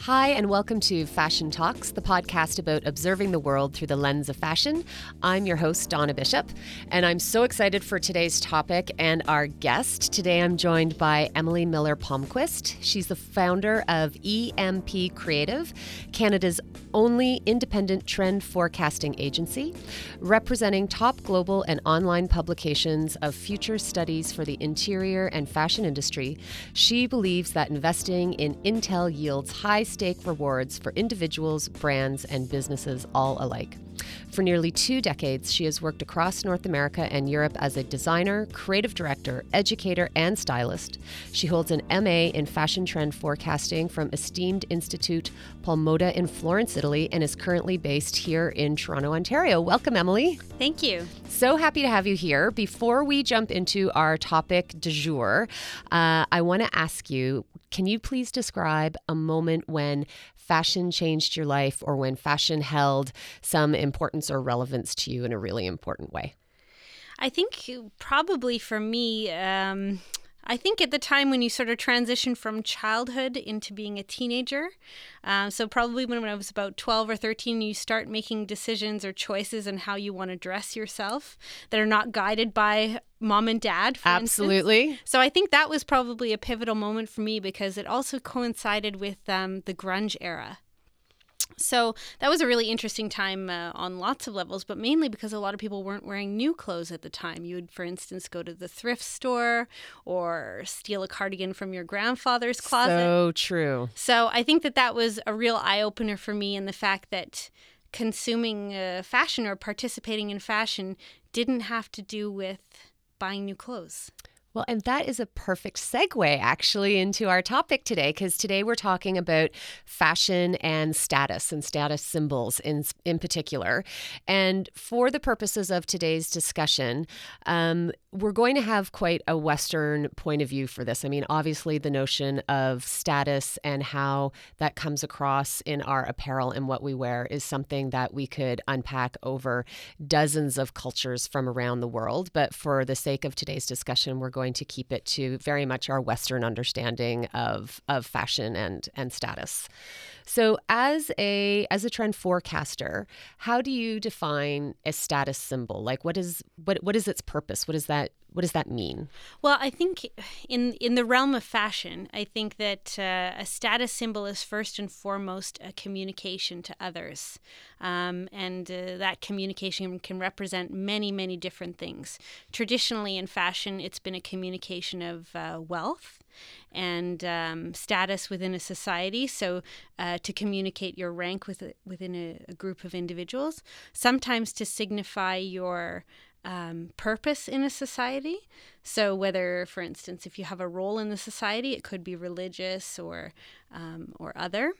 Hi, and welcome to Fashion Talks, the podcast about observing the world through the lens of fashion. I'm your host, Donna Bishop, and I'm so excited for today's topic and our guest. Today I'm joined by Emily Miller Palmquist. She's the founder of EMP Creative, Canada's only independent trend forecasting agency, representing top global and online publications of future studies for the interior and fashion industry. She believes that investing in intel yields high stake rewards for individuals, brands, and businesses all alike. For nearly two decades, she has worked across North America and Europe as a designer, creative director, educator, and stylist. She holds an MA in fashion trend forecasting from esteemed Institute Polimoda in Florence, Italy, and is currently based here in Toronto, Ontario. Welcome, Emily. Thank you. So happy to have you here. Before we jump into our topic du jour, uh, I want to ask you can you please describe a moment when fashion changed your life or when fashion held some importance or relevance to you in a really important way? I think probably for me, um, I think at the time when you sort of transition from childhood into being a teenager, um, so probably when, when I was about 12 or 13, you start making decisions or choices on how you want to dress yourself that are not guided by mom and dad. Absolutely. Instance. So I think that was probably a pivotal moment for me because it also coincided with um, the grunge era. So that was a really interesting time uh, on lots of levels, but mainly because a lot of people weren't wearing new clothes at the time. You would, for instance, go to the thrift store or steal a cardigan from your grandfather's closet. So true. So I think that that was a real eye opener for me, and the fact that consuming uh, fashion or participating in fashion didn't have to do with buying new clothes. Well, and that is a perfect segue actually into our topic today, because today we're talking about fashion and status and status symbols in, in particular. And for the purposes of today's discussion, um, we're going to have quite a Western point of view for this. I mean, obviously, the notion of status and how that comes across in our apparel and what we wear is something that we could unpack over dozens of cultures from around the world. But for the sake of today's discussion, we're going going to keep it to very much our Western understanding of of fashion and and status. So as a as a trend forecaster, how do you define a status symbol? Like what is what what is its purpose? What is that what does that mean? Well, I think in in the realm of fashion, I think that uh, a status symbol is first and foremost a communication to others, um, and uh, that communication can represent many many different things. Traditionally, in fashion, it's been a communication of uh, wealth and um, status within a society. So, uh, to communicate your rank with within a, a, group of individuals, sometimes to signify your um, purpose in a society. So, whether, for instance, if you have a role in the society, it could be religious or um, or other.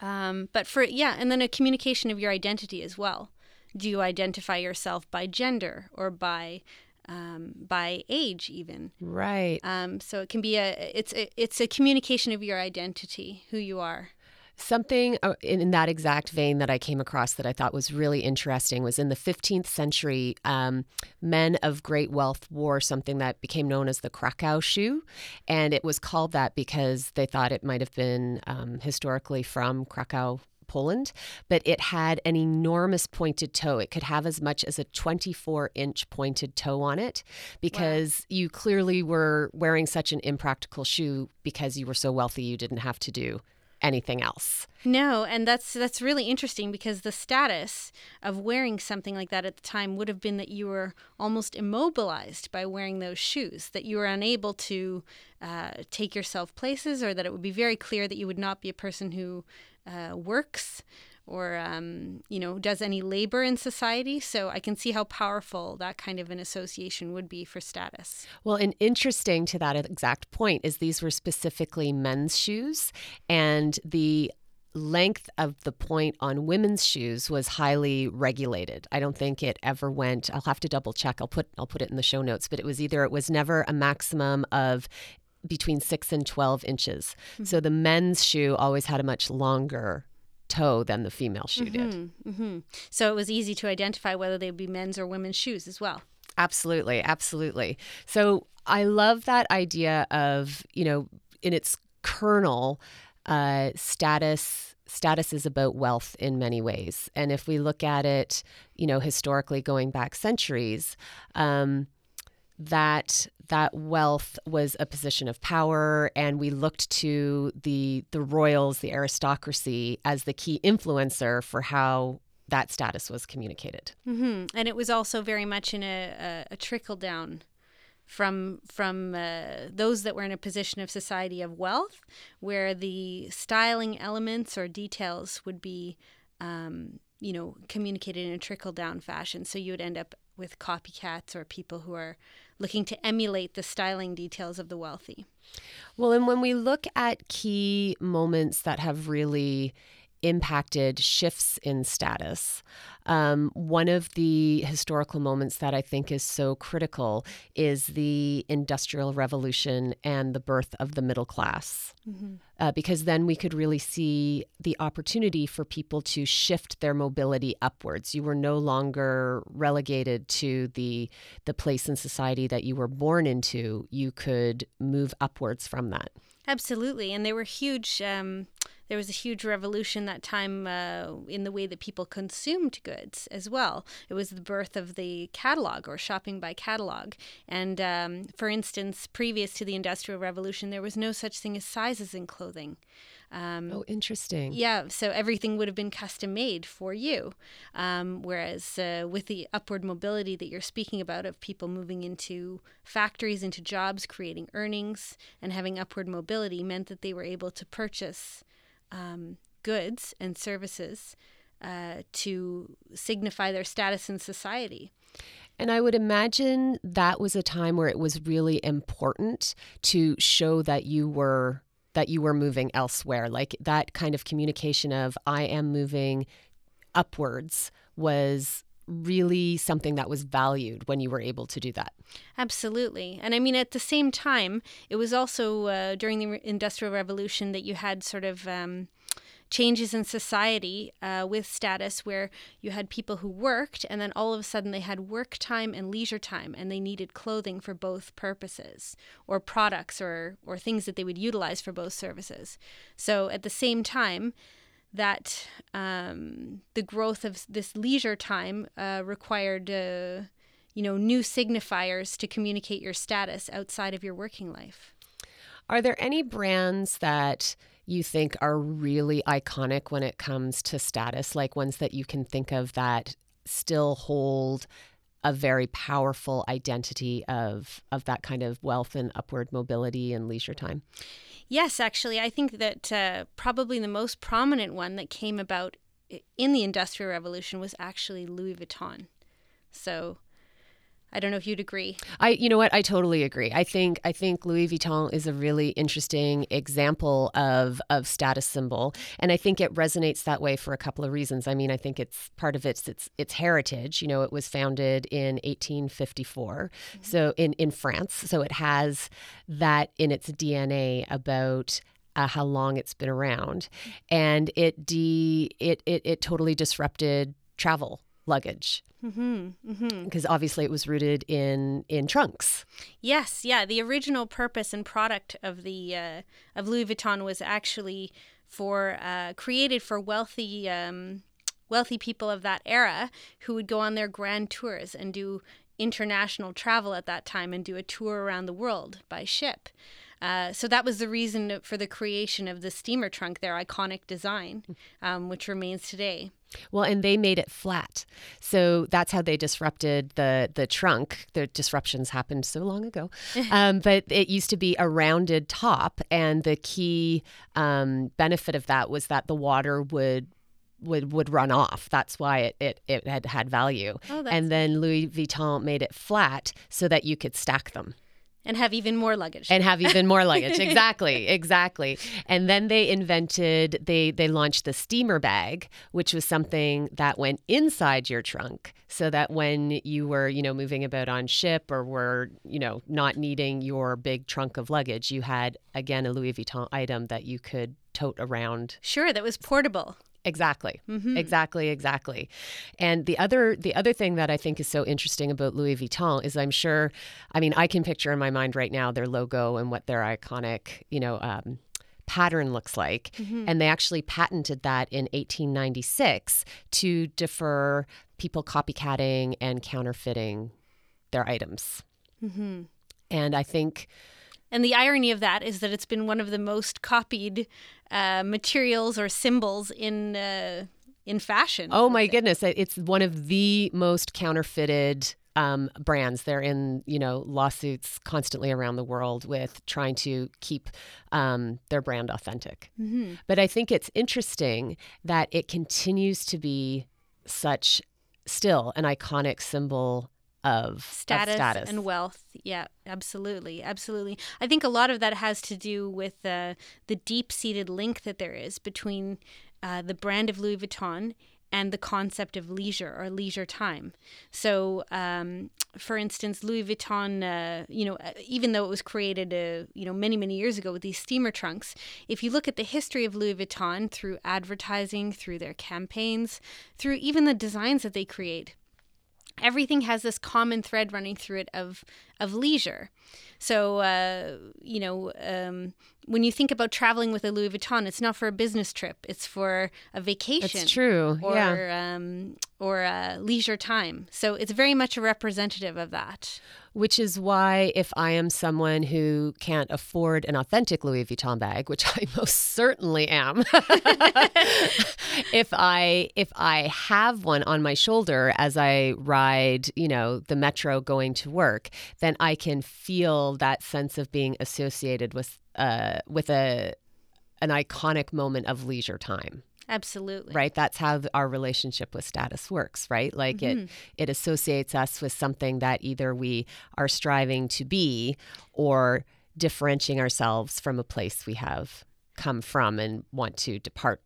Um, but for yeah, and then a communication of your identity as well. Do you identify yourself by gender or by um, by age even right um, so it can be a it's a, it's a communication of your identity who you are Something uh, in, that exact vein that I came across that I thought was really interesting was in the 15th century, um, men of great wealth wore something that became known as the Krakow shoe. And it was called that because they thought it might have been um, historically from Krakow, Poland, but it had an enormous pointed toe. It could have as much as a 24 inch pointed toe on it because wow. you clearly were wearing such an impractical shoe because you were so wealthy you didn't have to do anything else. No, and that's that's really interesting because the status of wearing something like that at the time would have been that you were almost immobilized by wearing those shoes, that you were unable to uh, take yourself places, or that it would be very clear that you would not be a person who uh, works or um, you know does any labor in society so i can see how powerful that kind of an association would be for status well and interesting to that exact point is these were specifically men's shoes and the length of the point on women's shoes was highly regulated. I don't think it ever went. I'll have to double check. I'll put I'll put it in the show notes, but it was either it was never a maximum of between six and 12 inches. Mm-hmm. So the men's shoe always had a much longer toe than the female shoe mm-hmm, did. Mm-hmm. So it was easy to identify whether they would be men's or women's shoes as well. Absolutely, absolutely. So I love that idea of, you know, in its kernel, uh, status status is about wealth in many ways. And if we look at it, you know, historically going back centuries, um, that that wealth was a position of power and we looked to the the royals the aristocracy as the key influencer for how that status was communicated mm-hmm. and it was also very much in a, a, a trickle down from from uh, those that were in a position of society of wealth where the styling elements or details would be um, you know communicated in a trickle down fashion so you would end up with copycats or people who are looking to emulate the styling details of the wealthy. Well, and when we look at key moments that have really impacted shifts in status. Um, one of the historical moments that I think is so critical is the Industrial Revolution and the birth of the middle class. Mm-hmm. Uh, because then we could really see the opportunity for people to shift their mobility upwards. You were no longer relegated to the the place in society that you were born into. You could move upwards from that. Absolutely, and there were huge. Um, there was a huge revolution that time uh, in the way that people consumed goods as well. It was the birth of the catalog or shopping by catalog. And um, for instance, previous to the Industrial Revolution, there was no such thing as sizes in clothing. Um, oh, interesting. Yeah, so everything would have been custom made for you. Um, whereas uh, with the upward mobility that you're speaking about, of people moving into factories, into jobs, creating earnings, and having upward mobility, meant that they were able to purchase um, goods and services uh, to signify their status in society. And I would imagine that was a time where it was really important to show that you were that you were moving elsewhere. Like that kind of communication of I am moving upwards was really something that was valued when you were able to do that. Absolutely. And I mean, at the same time, it was also uh, during the Industrial Revolution that you had sort of. Um, changes in society uh, with status where you had people who worked and then all of a sudden they had work time and leisure time and they needed clothing for both purposes or products or, or things that they would utilize for both services. So at the same time, that um, the growth of this leisure time uh, required, uh, you know, new signifiers to communicate your status outside of your working life. Are there any brands that you think are really iconic when it comes to status, like ones that you can think of that still hold a very powerful identity of of that kind of wealth and upward mobility and leisure time? Yes, actually, I think that uh, probably the most prominent one that came about in the Industrial Revolution was actually Louis Vuitton. So I don't know if you'd agree. I you know what I totally agree. I think I think Louis Vuitton is a really interesting example of of status symbol and I think it resonates that way for a couple of reasons. I mean, I think it's part of its its its heritage. You know, it was founded in 1854. Mm-hmm. So in in France. So it has that in its DNA about uh, how long it's been around, and it de it it, it totally disrupted travel luggage because mm-hmm, mm-hmm. obviously it was rooted in in trunks. Yes, yeah. The original purpose and product of the uh, of Louis Vuitton was actually for uh, created for wealthy um, wealthy people of that era who would go on their grand tours and do international travel at that time and do a tour around the world by ship. Uh, so that was the reason for the creation of the steamer trunk, their iconic design, um, which remains today. Well, and they made it flat, so that's how they disrupted the the trunk. The disruptions happened so long ago, um, but it used to be a rounded top, and the key um, benefit of that was that the water would would would run off. That's why it it, it had had value. Oh, and then Louis Vuitton made it flat so that you could stack them and have even more luggage. And have even more luggage. Exactly exactly. And then they invented they they launched the steamer bag which was something that went inside your trunk so that when you were you know moving about on ship or were you know not needing your big trunk of luggage you had again a louis vuitton item that you could tote around. Sure that was portable Exactly. Mm-hmm. Exactly, exactly. And the other the other thing that I think is so interesting about Louis Vuitton is I'm sure I mean I can picture in my mind right now their logo and what their iconic, you know, um, pattern looks like. Mm-hmm. And they actually patented that in 1896 to defer people copycatting and counterfeiting their items. Mm-hmm. And I think. And the irony of that is that it's been one of the most copied uh, materials or symbols in uh, in fashion. Oh my goodness! It's one of the most counterfeited um, brands. They're in you know lawsuits constantly around the world with trying to keep um, their brand authentic. Mm-hmm. But I think it's interesting that it continues to be such still an iconic symbol of status, of status, and wealth. Yeah, absolutely, absolutely. I think a lot of that has to do with uh, the deep-seated link that there is between uh, the brand of Louis Vuitton and the concept of leisure or leisure time. So, um, for instance, Louis Vuitton, uh, you know, uh, even though it was created, uh, you know, many many years ago with these steamer trunks, if you look at the history of Louis Vuitton through advertising, through their campaigns, through even the designs that they create, everything has this common thread running through it of of leisure. So, uh, you know, um, when you think about traveling with a Louis Vuitton, it's not for a business trip; it's for a vacation. It's true, or, yeah, um, or a leisure time. So it's very much a representative of that. Which is why, if I am someone who can't afford an authentic Louis Vuitton bag, which I most certainly am, if I if I have one on my shoulder as I ride, you know, the metro going to work, then I can feel that sense of being associated with uh, with a an iconic moment of leisure time. Absolutely. Right? That's how our relationship with status works, right? Like mm-hmm. it it associates us with something that either we are striving to be or differentiating ourselves from a place we have come from and want to depart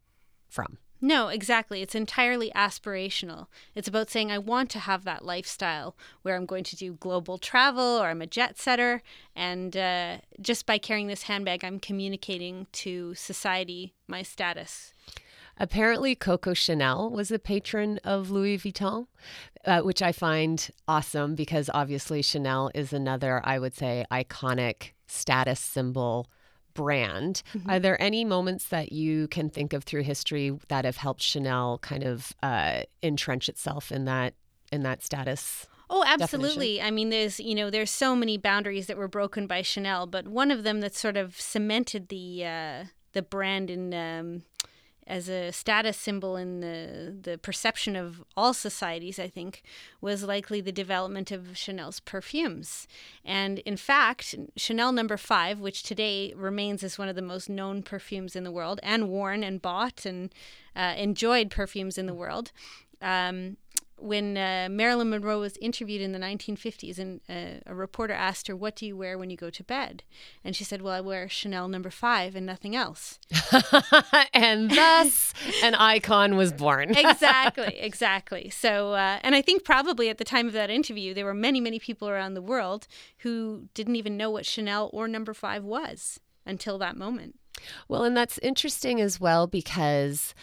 from. No, exactly. It's entirely aspirational. It's about saying, I want to have that lifestyle where I'm going to do global travel or I'm a jet setter. And uh, just by carrying this handbag, I'm communicating to society my status. Apparently, Coco Chanel was a patron of Louis Vuitton, uh, which I find awesome because obviously Chanel is another, I would say, iconic status symbol brand. Mm-hmm. Are there any moments that you can think of through history that have helped Chanel kind of uh, entrench itself in that in that status? Oh, absolutely. Definition. I mean, there's you know there's so many boundaries that were broken by Chanel, but one of them that sort of cemented the uh, the brand in um, as a status symbol in the, the perception of all societies, I think, was likely the development of Chanel's perfumes. And in fact, Chanel number five, which today remains as one of the most known perfumes in the world and worn and bought and uh, enjoyed perfumes in the world, um, when uh, Marilyn Monroe was interviewed in the 1950s, and uh, a reporter asked her, "What do you wear when you go to bed?" and she said, "Well, I wear Chanel Number Five and nothing else." and thus, an icon was born. exactly, exactly. So, uh, and I think probably at the time of that interview, there were many, many people around the world who didn't even know what Chanel or Number Five was until that moment. Well, and that's interesting as well because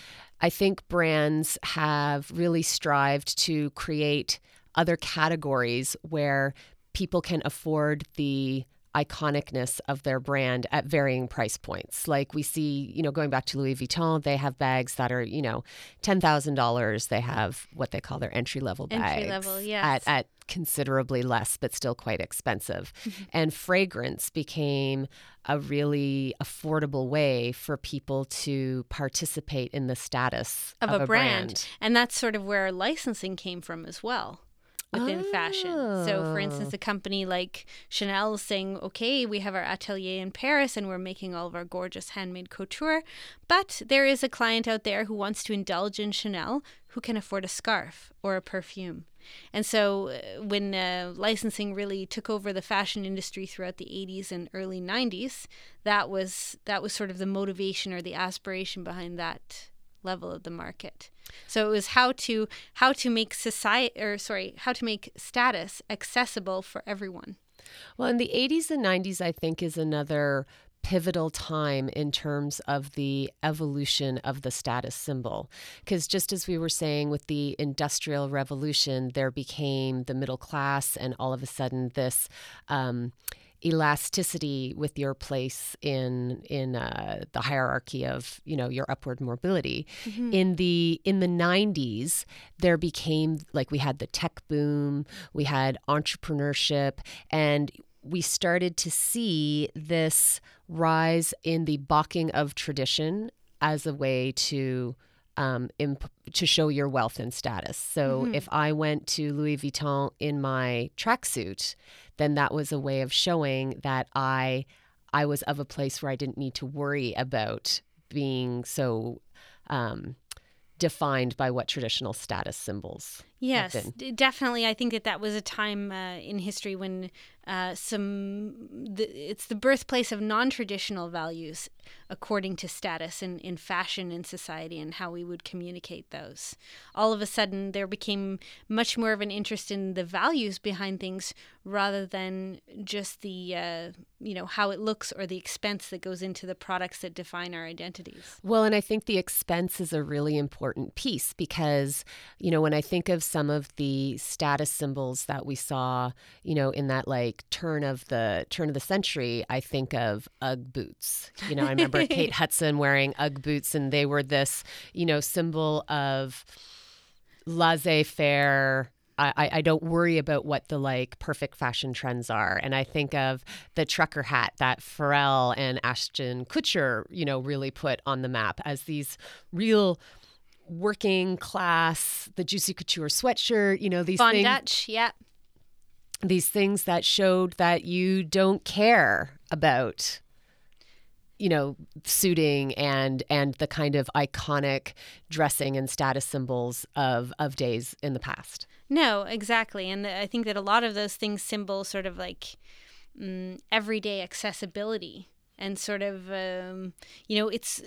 I think brands have really strived to create other categories where people can afford the iconicness of their brand at varying price points. Like we see, you know, going back to Louis Vuitton, they have bags that are, you know, ten thousand dollars. They have what they call their entry level bags. Entry level, yes. At at considerably less, but still quite expensive. Mm-hmm. And fragrance became a really affordable way for people to participate in the status of, of a, a brand. brand. And that's sort of where licensing came from as well within oh. fashion. So, for instance, oh. a company like Chanel is saying, okay, we have our atelier in Paris and we're making all of our gorgeous handmade couture, but there is a client out there who wants to indulge in Chanel who can afford a scarf or a perfume. And so, uh, when uh, licensing really took over the fashion industry throughout the 80s and early 90s, that was that was sort of the motivation or the aspiration behind that level of the market. So it was how to how to make society or sorry, how to make status accessible for everyone. Well, in the 80s and 90s I think is another pivotal time in terms of the evolution of the status symbol. Because just as we were saying with the Industrial Revolution, there became the middle class, and all of a sudden, this um, elasticity with your place in in uh, the hierarchy of you know your upward mobility. Mm-hmm. In the in the 90s, there became like we had the tech boom, we had entrepreneurship, and we started to see this rise in the balking of tradition as a way to um, imp- to show your wealth and status. So mm-hmm. if I went to Louis Vuitton in my tracksuit, then that was a way of showing that I I was of a place where I didn't need to worry about being so um, defined by what traditional status symbols. Yes, definitely. I think that that was a time uh, in history when uh, some the, it's the birthplace of non-traditional values according to status in, in fashion in society and how we would communicate those. All of a sudden there became much more of an interest in the values behind things rather than just the uh, you know how it looks or the expense that goes into the products that define our identities. Well and i think the expense is a really important piece because you know when i think of some of the status symbols that we saw you know in that like turn of the turn of the century, I think of UGG boots. You know, I remember Kate Hudson wearing UGG boots, and they were this, you know, symbol of laissez-faire. I, I don't worry about what the like perfect fashion trends are. And I think of the trucker hat that Pharrell and Ashton Kutcher, you know, really put on the map as these real working class, the Juicy Couture sweatshirt, you know, these Von things. Dutch, yeah these things that showed that you don't care about you know suiting and and the kind of iconic dressing and status symbols of of days in the past. No exactly. And i think that a lot of those things symbol sort of like mm, everyday accessibility and sort of um, you know it's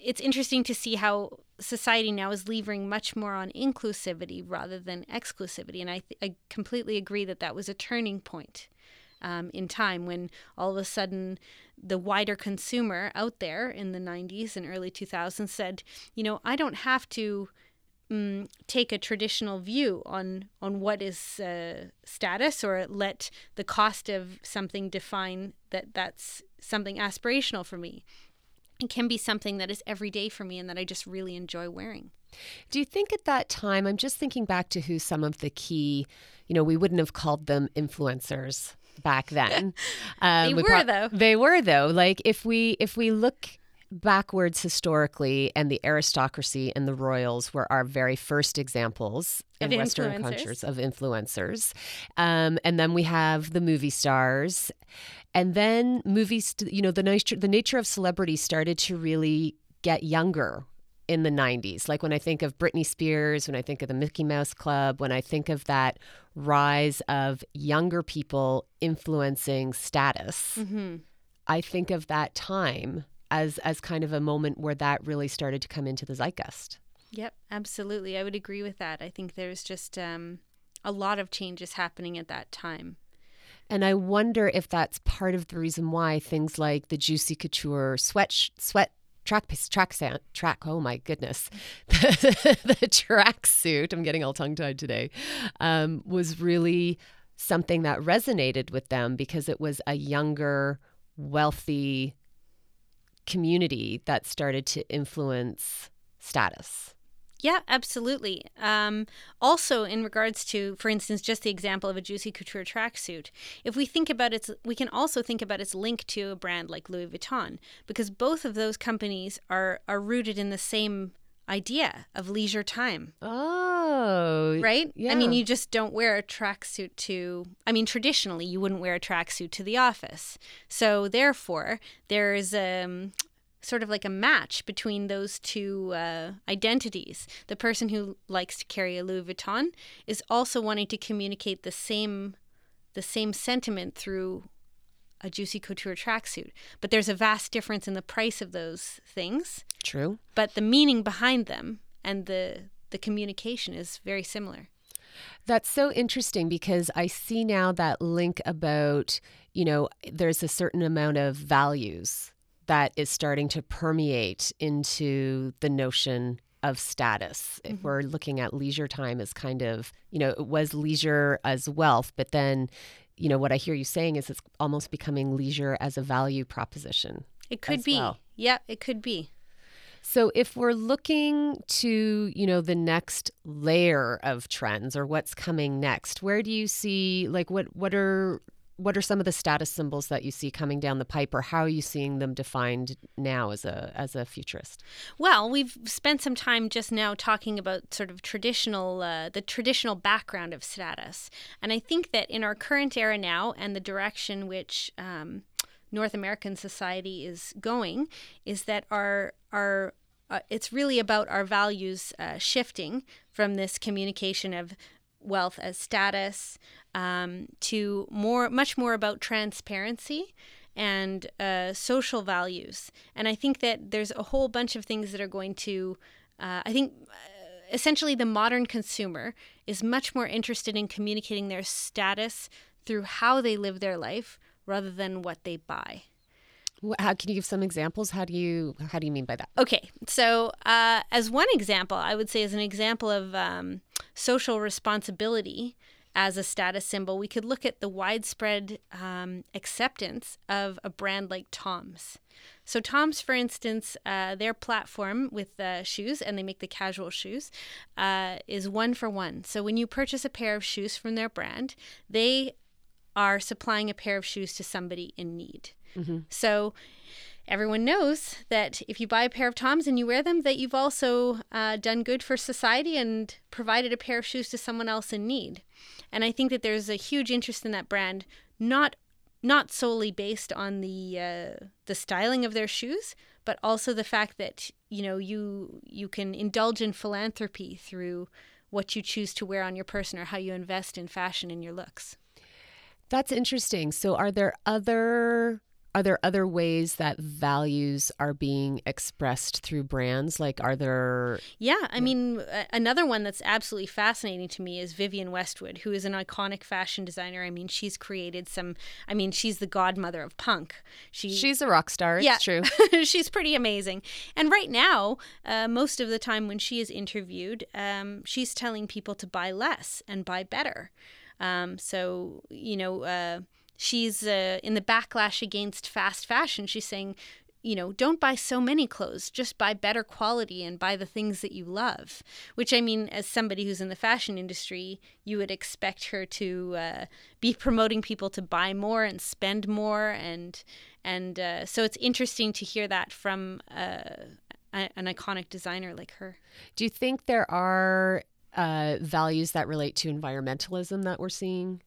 it's interesting to see how society now is levering much more on inclusivity rather than exclusivity. And I, th- I completely agree that that was a turning point um, in time when all of a sudden the wider consumer out there in the 90s and early 2000s said you know i don't have to um, take a traditional view on on what is uh, status or let the cost of something define that that's something aspirational for me. It can be something that is everyday for me and that I just really enjoy wearing. Do you think at that time, I'm just thinking back to who some of the key, you know, we wouldn't have called them influencers back then. Um, they were pro- though. They were though. Like if we if we look backwards historically, and the aristocracy and the royals were our very first examples in Western cultures of influencers. Um, and then we have the movie stars. And then movies, you know, the nature, the nature of celebrity started to really get younger in the 90s. Like when I think of Britney Spears, when I think of the Mickey Mouse Club, when I think of that rise of younger people influencing status, mm-hmm. I think of that time as as kind of a moment where that really started to come into the zeitgeist. Yep, absolutely. I would agree with that. I think there's just um, a lot of changes happening at that time. And I wonder if that's part of the reason why things like the Juicy Couture sweat sweat track track track oh my goodness the, the track suit i'm getting all tongue tied today um, was really something that resonated with them because it was a younger wealthy community that started to influence status. Yeah, absolutely. Um, also, in regards to, for instance, just the example of a Juicy Couture tracksuit, if we think about its, we can also think about its link to a brand like Louis Vuitton, because both of those companies are are rooted in the same idea of leisure time. Oh, right. Yeah. I mean, you just don't wear a tracksuit to. I mean, traditionally, you wouldn't wear a tracksuit to the office. So therefore, there is um, sort of like a match between those two uh, identities. The person who likes to carry a Louis Vuitton is also wanting to communicate the same the same sentiment through a Juicy Couture tracksuit. But there's a vast difference in the price of those things. True. But the meaning behind them and the the communication is very similar. That's so interesting because I see now that link about, you know, there's a certain amount of values that is starting to permeate into the notion of status. Mm-hmm. If we're looking at leisure time as kind of, you know, it was leisure as wealth, but then you know, what I hear you saying is it's almost becoming leisure as a value proposition. It could be. well. Yeah, it could be. So if we're looking to, you know, the next layer of trends or what's coming next, where do you see like what what are what are some of the status symbols that you see coming down the pipe or how are you seeing them defined now as a as a futurist? Well, we've spent some time just now talking about sort of traditional, uh, the traditional background of status, and I think that in our current era now and the direction which um, North American society is going, is that our our uh, it's really about our values uh, shifting from this communication of wealth as status um, to more, much more about transparency and uh, social values. And I think that there's a whole bunch of things that are going to, uh, I think. Uh, essentially, the modern consumer is much more interested in communicating their status through how they live their life rather than what they buy. How can you give some examples? How do you how do you mean by that? Okay, so uh, as one example, I would say as an example of um, social responsibility as a status symbol, we could look at the widespread um, acceptance of a brand like Toms. So Toms, for instance, uh, their platform with uh, shoes, and they make the casual shoes, uh, is one for one. So when you purchase a pair of shoes from their brand, they are supplying a pair of shoes to somebody in need. So everyone knows that if you buy a pair of Toms and you wear them, that you've also uh, done good for society and provided a pair of shoes to someone else in need. And I think that there's a huge interest in that brand, not not solely based on the uh, the styling of their shoes, but also the fact that you know you you can indulge in philanthropy through what you choose to wear on your person or how you invest in fashion and your looks. That's interesting. So are there other are there other ways that values are being expressed through brands? Like are there Yeah, I mean, another one that's absolutely fascinating to me is Vivienne Westwood, who is an iconic fashion designer. I mean, she's created some. I mean, she's the godmother of punk. She, She's a rock star, it's yeah, true. she's pretty amazing. And right now, uh, most of the time when she is interviewed, um, she's telling people to buy less and buy better. Um, so you know, uh, she's uh, in the backlash against fast fashion. She's saying, you know, don't buy so many clothes. Just buy better quality and buy the things that you love. Which I mean, as somebody who's in the fashion industry, you would expect her to uh, be promoting people to buy more and spend more, and and uh, so it's interesting to hear that from uh, a, an iconic designer like her. Do you think there are uh, values that relate to environmentalism that we're seeing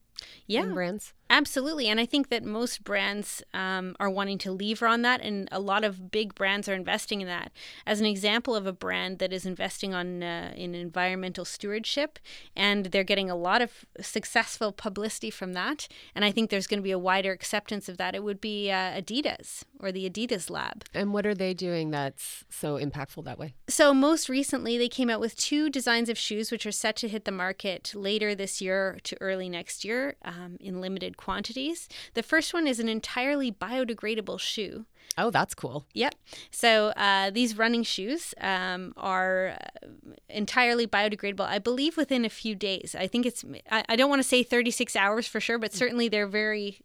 Yeah, brands? Absolutely. And I think that most brands um, are wanting to lever on that, and a lot of big brands are investing in that. As an example of a brand that is investing on uh, in environmental stewardship, and they're getting a lot of successful publicity from that, and I think there's going to be a wider acceptance of that. It would be uh, Adidas or the Adidas Lab. And what are they doing that's so impactful that way? So, most recently, they came out with two designs of shoes which are set to hit the market later this year to early next year um, in limited quantities. The first one is an entirely biodegradable shoe. Oh, that's cool. Yep. So uh, these running shoes um, are uh, entirely biodegradable. I believe within a few days. I think it's. I, I don't want to say 36 hours for sure, but certainly they're very,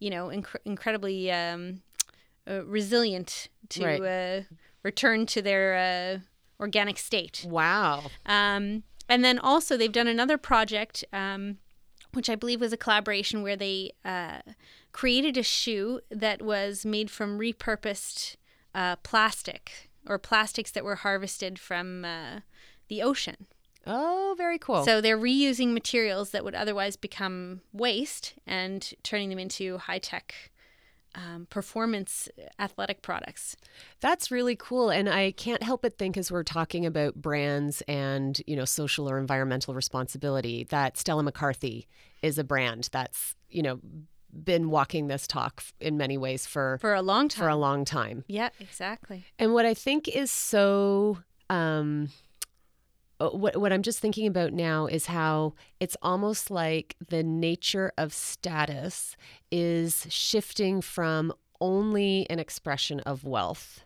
you know, inc- incredibly um, uh, resilient to Right. uh, return to their uh, organic state. Wow. Um, and then also they've done another project, um, which I believe was a collaboration where they uh, created a shoe that was made from repurposed uh, plastic or plastics that were harvested from uh, the ocean. Oh, very cool. So they're reusing materials that would otherwise become waste and turning them into high tech. Um, performance athletic products. That's really cool. And I can't help but think as we're talking about brands and, you know, social or environmental responsibility, that Stella McCartney is a brand that's, you know, been walking this talk in many ways for For a long time. for a long time. yeah, exactly. And what I think is so um what what I'm just thinking about now is how it's almost like the nature of status is shifting from only an expression of wealth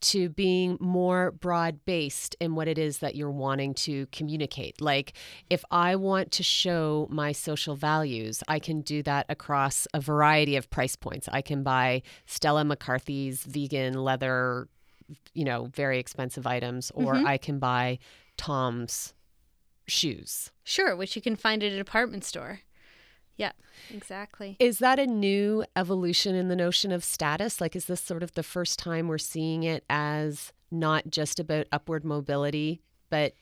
to being more broad based in what it is that you're wanting to communicate. Like, if I want to show my social values, I can do that across a variety of price points. I can buy Stella McCartney's vegan leather, you know, very expensive items, or Mhm. I can buy Toms shoes. Sure, which you can find at a department store. Yeah, exactly. Is that a new evolution in the notion of status? Like, is this sort of the first time we're seeing it as not just about upward mobility, but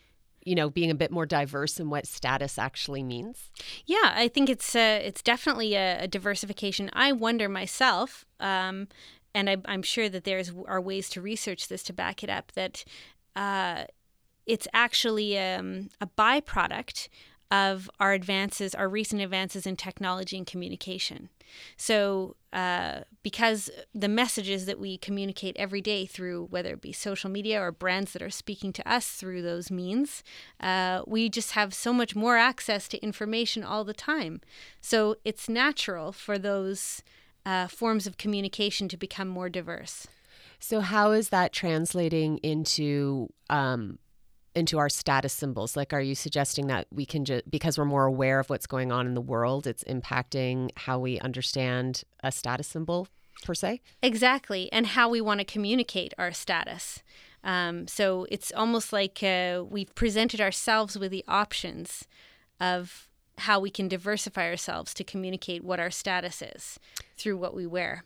you know, being a bit more diverse in what status actually means? Yeah, I think it's uh, it's definitely a, a diversification. I wonder myself, um, and I, I'm sure that there's are ways to research this to back it up. That uh, it's actually um, a byproduct of our advances, our recent advances in technology and communication. So, uh, because the messages that we communicate every day through whether it be social media or brands that are speaking to us through those means, uh, we just have so much more access to information all the time. So, it's natural for those uh, forms of communication to become more diverse. So, how is that translating into um, into our status symbols? Like, are you suggesting that we can just because we're more aware of what's going on in the world, it's impacting how we understand a status symbol per se? Exactly, and how we want to communicate our status. Um, so it's almost like uh, we've presented ourselves with the options of how we can diversify ourselves to communicate what our status is through what we wear.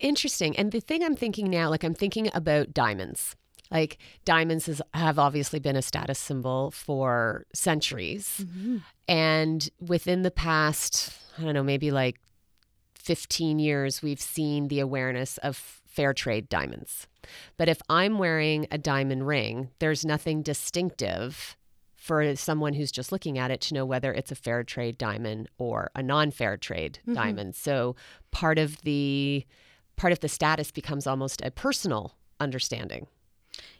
Interesting. And the thing I'm thinking now, like I'm thinking about diamonds. Like diamonds has, have obviously been a status symbol for centuries. Mm-hmm. And within the past, I don't know, maybe like 15 years, we've seen the awareness of fair trade diamonds. But if I'm wearing a diamond ring, there's nothing distinctive for someone who's just looking at it to know whether it's a fair trade diamond or a non-fair trade mm-hmm. diamond. So part of the part of the status becomes almost a personal understanding.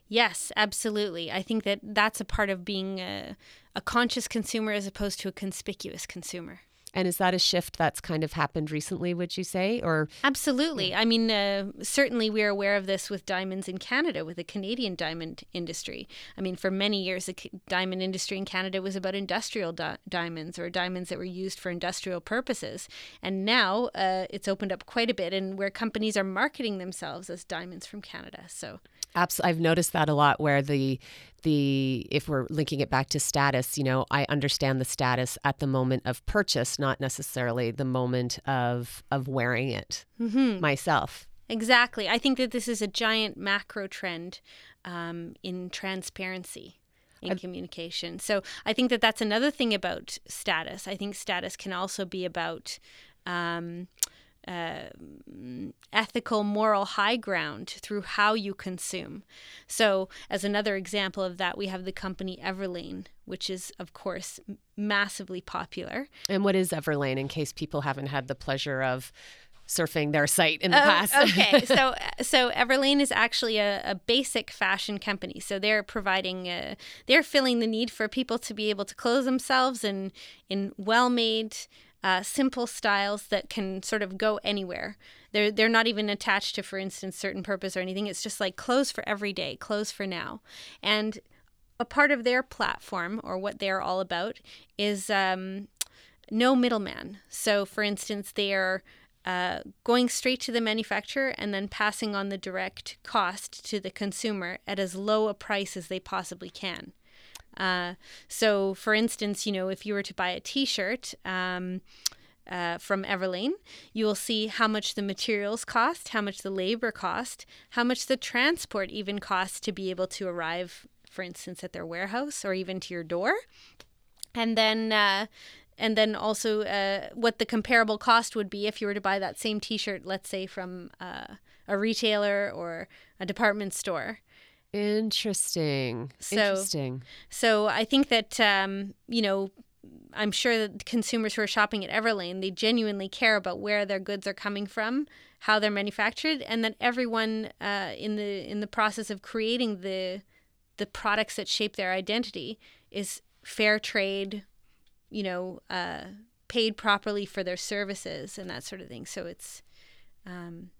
Yes, absolutely. I think that that's a part of being a, a conscious consumer as opposed to a conspicuous consumer. And is that a shift that's kind of happened recently, would you say? Or Absolutely. I mean, uh, certainly we're aware of this with diamonds in Canada, with the Canadian diamond industry. I mean, for many years, the diamond industry in Canada was about industrial di- diamonds or diamonds that were used for industrial purposes. And now uh, it's opened up quite a bit, and where companies are marketing themselves as diamonds from Canada. So, Abs- I've noticed that a lot where the the if we're linking it back to status, you know, I understand the status at the moment of purchase, not necessarily the moment of of wearing it myself. exactly. I think that this is a giant macro trend um, in transparency. In communication. So I think that that's another thing about status. I think status can also be about um, uh, ethical, moral high ground through how you consume. So, as another example of that, we have the company Everlane, which is, of course, massively popular. And what is Everlane in case people haven't had the pleasure of surfing their site in the Oh, past? okay, so so Everlane is actually a, a basic fashion company. So they're providing, uh, they're filling the need for people to be able to clothe themselves in in well-made, uh, simple styles that can sort of go anywhere. They're they're not even attached to, for instance, certain purpose or anything. It's just like clothes for every day, clothes for now, and a part of their platform or what they're all about is um, no middleman. So, for instance, they are uh, going straight to the manufacturer and then passing on the direct cost to the consumer at as low a price as they possibly can. Uh, so, for instance, you know, if you were to buy a T-shirt um, uh, from Everlane, you will see how much the materials cost, how much the labor cost, how much the transport even costs to be able to arrive, for instance, at their warehouse or even to your door, and then. Uh, and then also uh, what the comparable cost would be if you were to buy that same T-shirt, let's say from uh, a retailer or a department store. Interesting. So- Interesting. So I think that um, you know, I'm sure that consumers who are shopping at Everlane they genuinely care about where their goods are coming from, how they're manufactured, and that everyone uh, in the in the process of creating the the products that shape their identity is fair trade, you know, uh, paid properly for their services and that sort of thing. So it's um,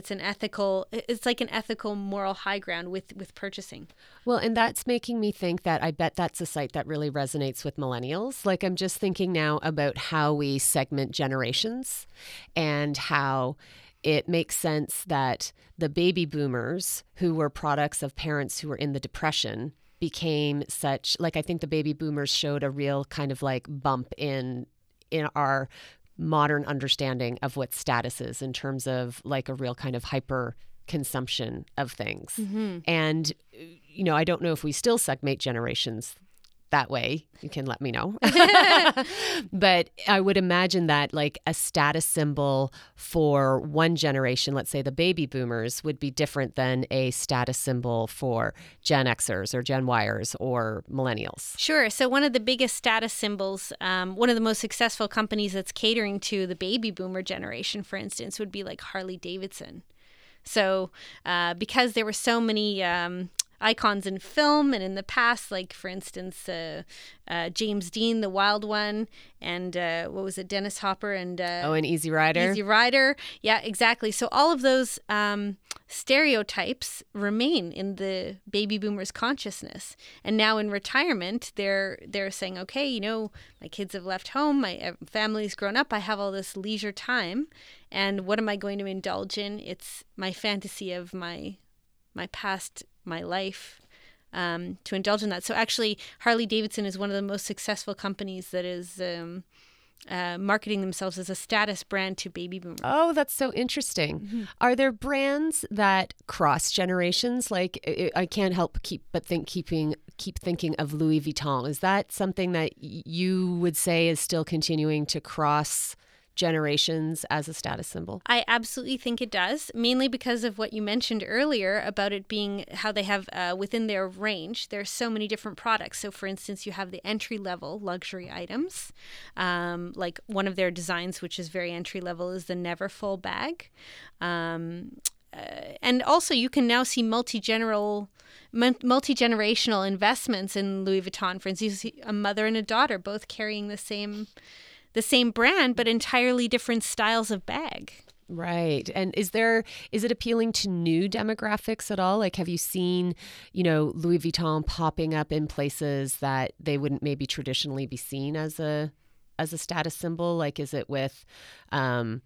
it's an ethical it's like an ethical moral high ground with with purchasing. Well and that's making me think that i bet that's a site that really resonates with millennials. Like i'm just thinking now about how we segment generations and how it makes sense that the baby boomers who were products of parents who were in the depression became such like i think the baby boomers showed a real kind of like bump in in our modern understanding of what status is in terms of like a real kind of hyper consumption of things. Mm-hmm. And, you know, I don't know if we still segment generations that way, you can let me know. but I would imagine that like a status symbol for one generation, let's say the baby boomers, would be different than a status symbol for Gen Xers or Gen Yers or millennials. Sure. So, one of the biggest status symbols, um, one of the most successful companies that's catering to the baby boomer generation, for instance, would be like Harley Davidson. So, uh, because there were so many um, icons in film and in the past, like for instance, uh, uh, James Dean, the Wild One, and uh, what was it, Dennis Hopper and uh, oh, and Easy Rider. Easy Rider, yeah, exactly. So all of those um, stereotypes remain in the baby boomers' consciousness, and now in retirement, they're they're saying, okay, you know, my kids have left home, my family's grown up, I have all this leisure time, and what am I going to indulge in? It's my fantasy of my my past my life um, to indulge in that. So actually, Harley Davidson is one of the most successful companies that is um, uh, marketing themselves as a status brand to baby boomers. Oh, that's so interesting. Mm-hmm. Are there brands that cross generations? Like I can't help keep but think keeping keep thinking of Louis Vuitton. Is that something that you would say is still continuing to cross? Generations as a status symbol? I absolutely think it does, mainly because of what you mentioned earlier about it being how they have uh, within their range. there are so many different products. So, for instance, you have the entry level luxury items, um, like one of their designs, which is very entry level, is the Neverfull bag. Um, uh, and also, you can now see multi-general, multi-generational investments in Louis Vuitton. For instance, a mother and a daughter both carrying the same the same brand but entirely different styles of bag. Right. And is there is it appealing to new demographics at all? Like have you seen, you know, Louis Vuitton popping up in places that they wouldn't maybe traditionally be seen as a as a status symbol? Like is it with um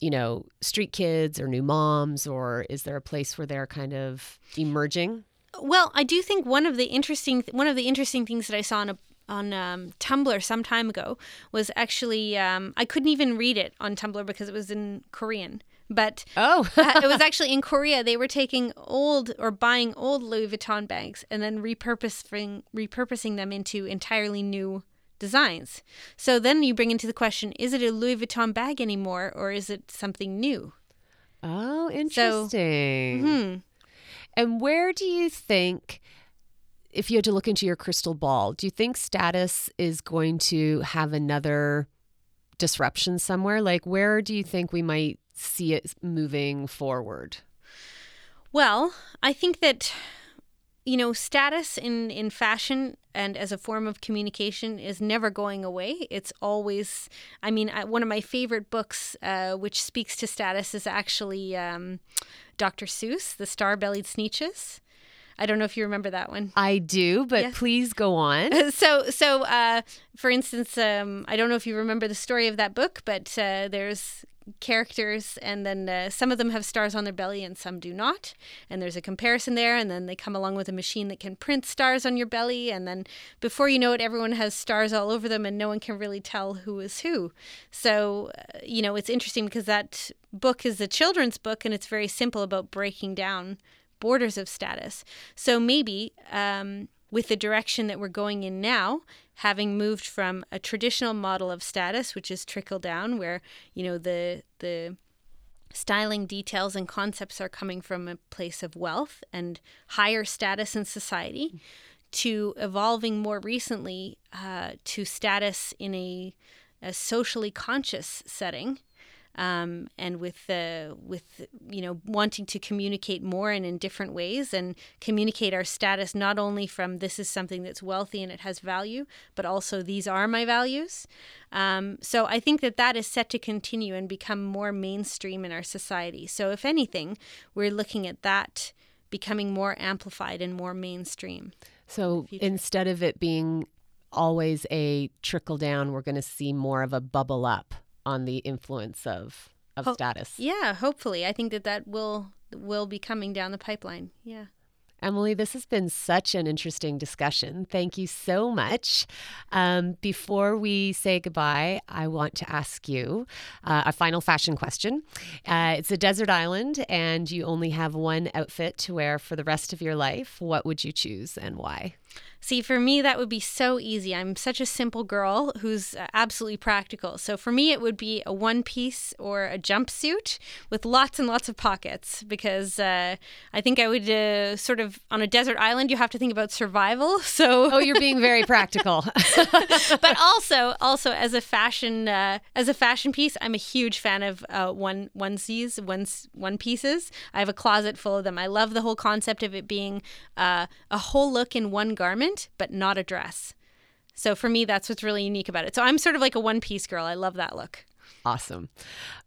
you know, street kids or new moms or is there a place where they're kind of emerging? Well, I do think one of the interesting one of the interesting things that I saw in a on um, Tumblr some time ago was actually um, I couldn't even read it on Tumblr because it was in Korean. But oh, uh, it was actually in Korea. They were taking old or buying old Louis Vuitton bags and then repurposing repurposing them into entirely new designs. So then you bring into the question: Is it a Louis Vuitton bag anymore, or is it something new? Oh, interesting. So, mm-hmm. And where do you think? If you had to look into your crystal ball, do you think status is going to have another disruption somewhere? Like, where do you think we might see it moving forward? Well, I think that you know status in in fashion and as a form of communication is never going away it's always i mean I, one of my favorite books uh, which speaks to status is actually um, dr seuss the star-bellied sneetches I don't know if you remember that one. I do, but yeah. please go on. so, so uh, for instance, um, I don't know if you remember the story of that book, but uh, there's characters and then uh, some of them have stars on their belly and some do not and there's a comparison there and then they come along with a machine that can print stars on your belly and then before you know it everyone has stars all over them and no one can really tell who is who so uh, you know it's interesting because that book is a children's book and it's very simple about breaking down borders of status. So maybe um, with the direction that we're going in now, having moved from a traditional model of status, which is trickle down, where you know the the styling details and concepts are coming from a place of wealth and higher status in society, to evolving more recently uh, to status in a, a socially conscious setting um, and with the with you know wanting to communicate more and in different ways and communicate our status not only from this is something that's wealthy and it has value, but also these are my values. Um, so I think that that is set to continue and become more mainstream in our society. So if anything, we're looking at that becoming more amplified and more mainstream. So instead of it being always a trickle down, we're going to see more of a bubble up on the influence of of Ho- status. Yeah, hopefully. I think that that will will be coming down the pipeline. Yeah. Emily, this has been such an interesting discussion. Thank you so much. Um, before we say goodbye, I want to ask you uh, a final fashion question. Uh, it's a desert island, and you only have one outfit to wear for the rest of your life. What would you choose and why? See, for me, that would be so easy. I'm such a simple girl who's uh, absolutely practical. So for me, it would be a one piece or a jumpsuit with lots and lots of pockets because uh, I think I would uh, sort of, on a desert island, you have to think about survival. So oh, you're being very practical. but also, also as a fashion, uh, as a fashion piece, I'm a huge fan of uh, one onesies, one one pieces. I have a closet full of them. I love the whole concept of it being uh, a whole look in one garment, but not a dress. So for me, that's what's really unique about it. So I'm sort of like a one piece girl. I love that look. Awesome.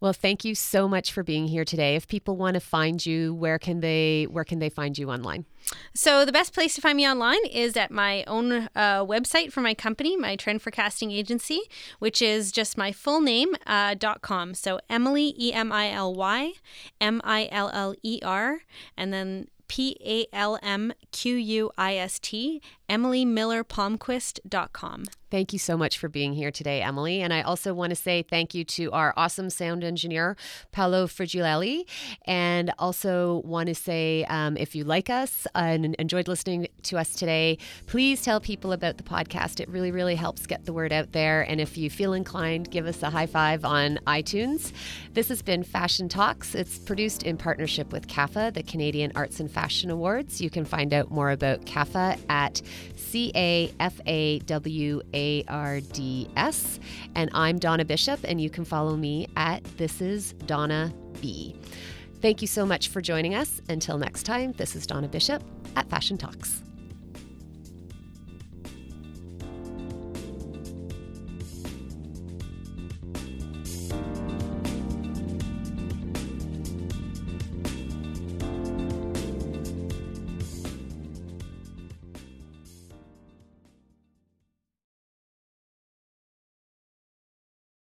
Well, thank you so much for being here today. If people want to find you, where can they where can they find you online? So the best place to find me online is at my own uh, website for my company, my Trend Forecasting Agency, which is just my full name uh, dot com. So Emily E M I L Y M I L L E R, and then P A L M Q U I S T, EmilyMillerPalmquist.com. Thank you so much for being here today, Emily. And I also want to say thank you to our awesome sound engineer, Paolo Frigilelli. And also want to say um, if you like us and enjoyed listening to us today, please tell people about the podcast. It really, really helps get the word out there. And if you feel inclined, give us a high five on iTunes. This has been Fashion Talks. It's produced in partnership with CAFA, the Canadian Arts and Fashion Awards. You can find out more about CAFA at C A F A W A R D S. And I'm Donna Bishop, and you can follow me at This is Donna B. Thank you so much for joining us. Until next time, this is Donna Bishop at Fashion Talks.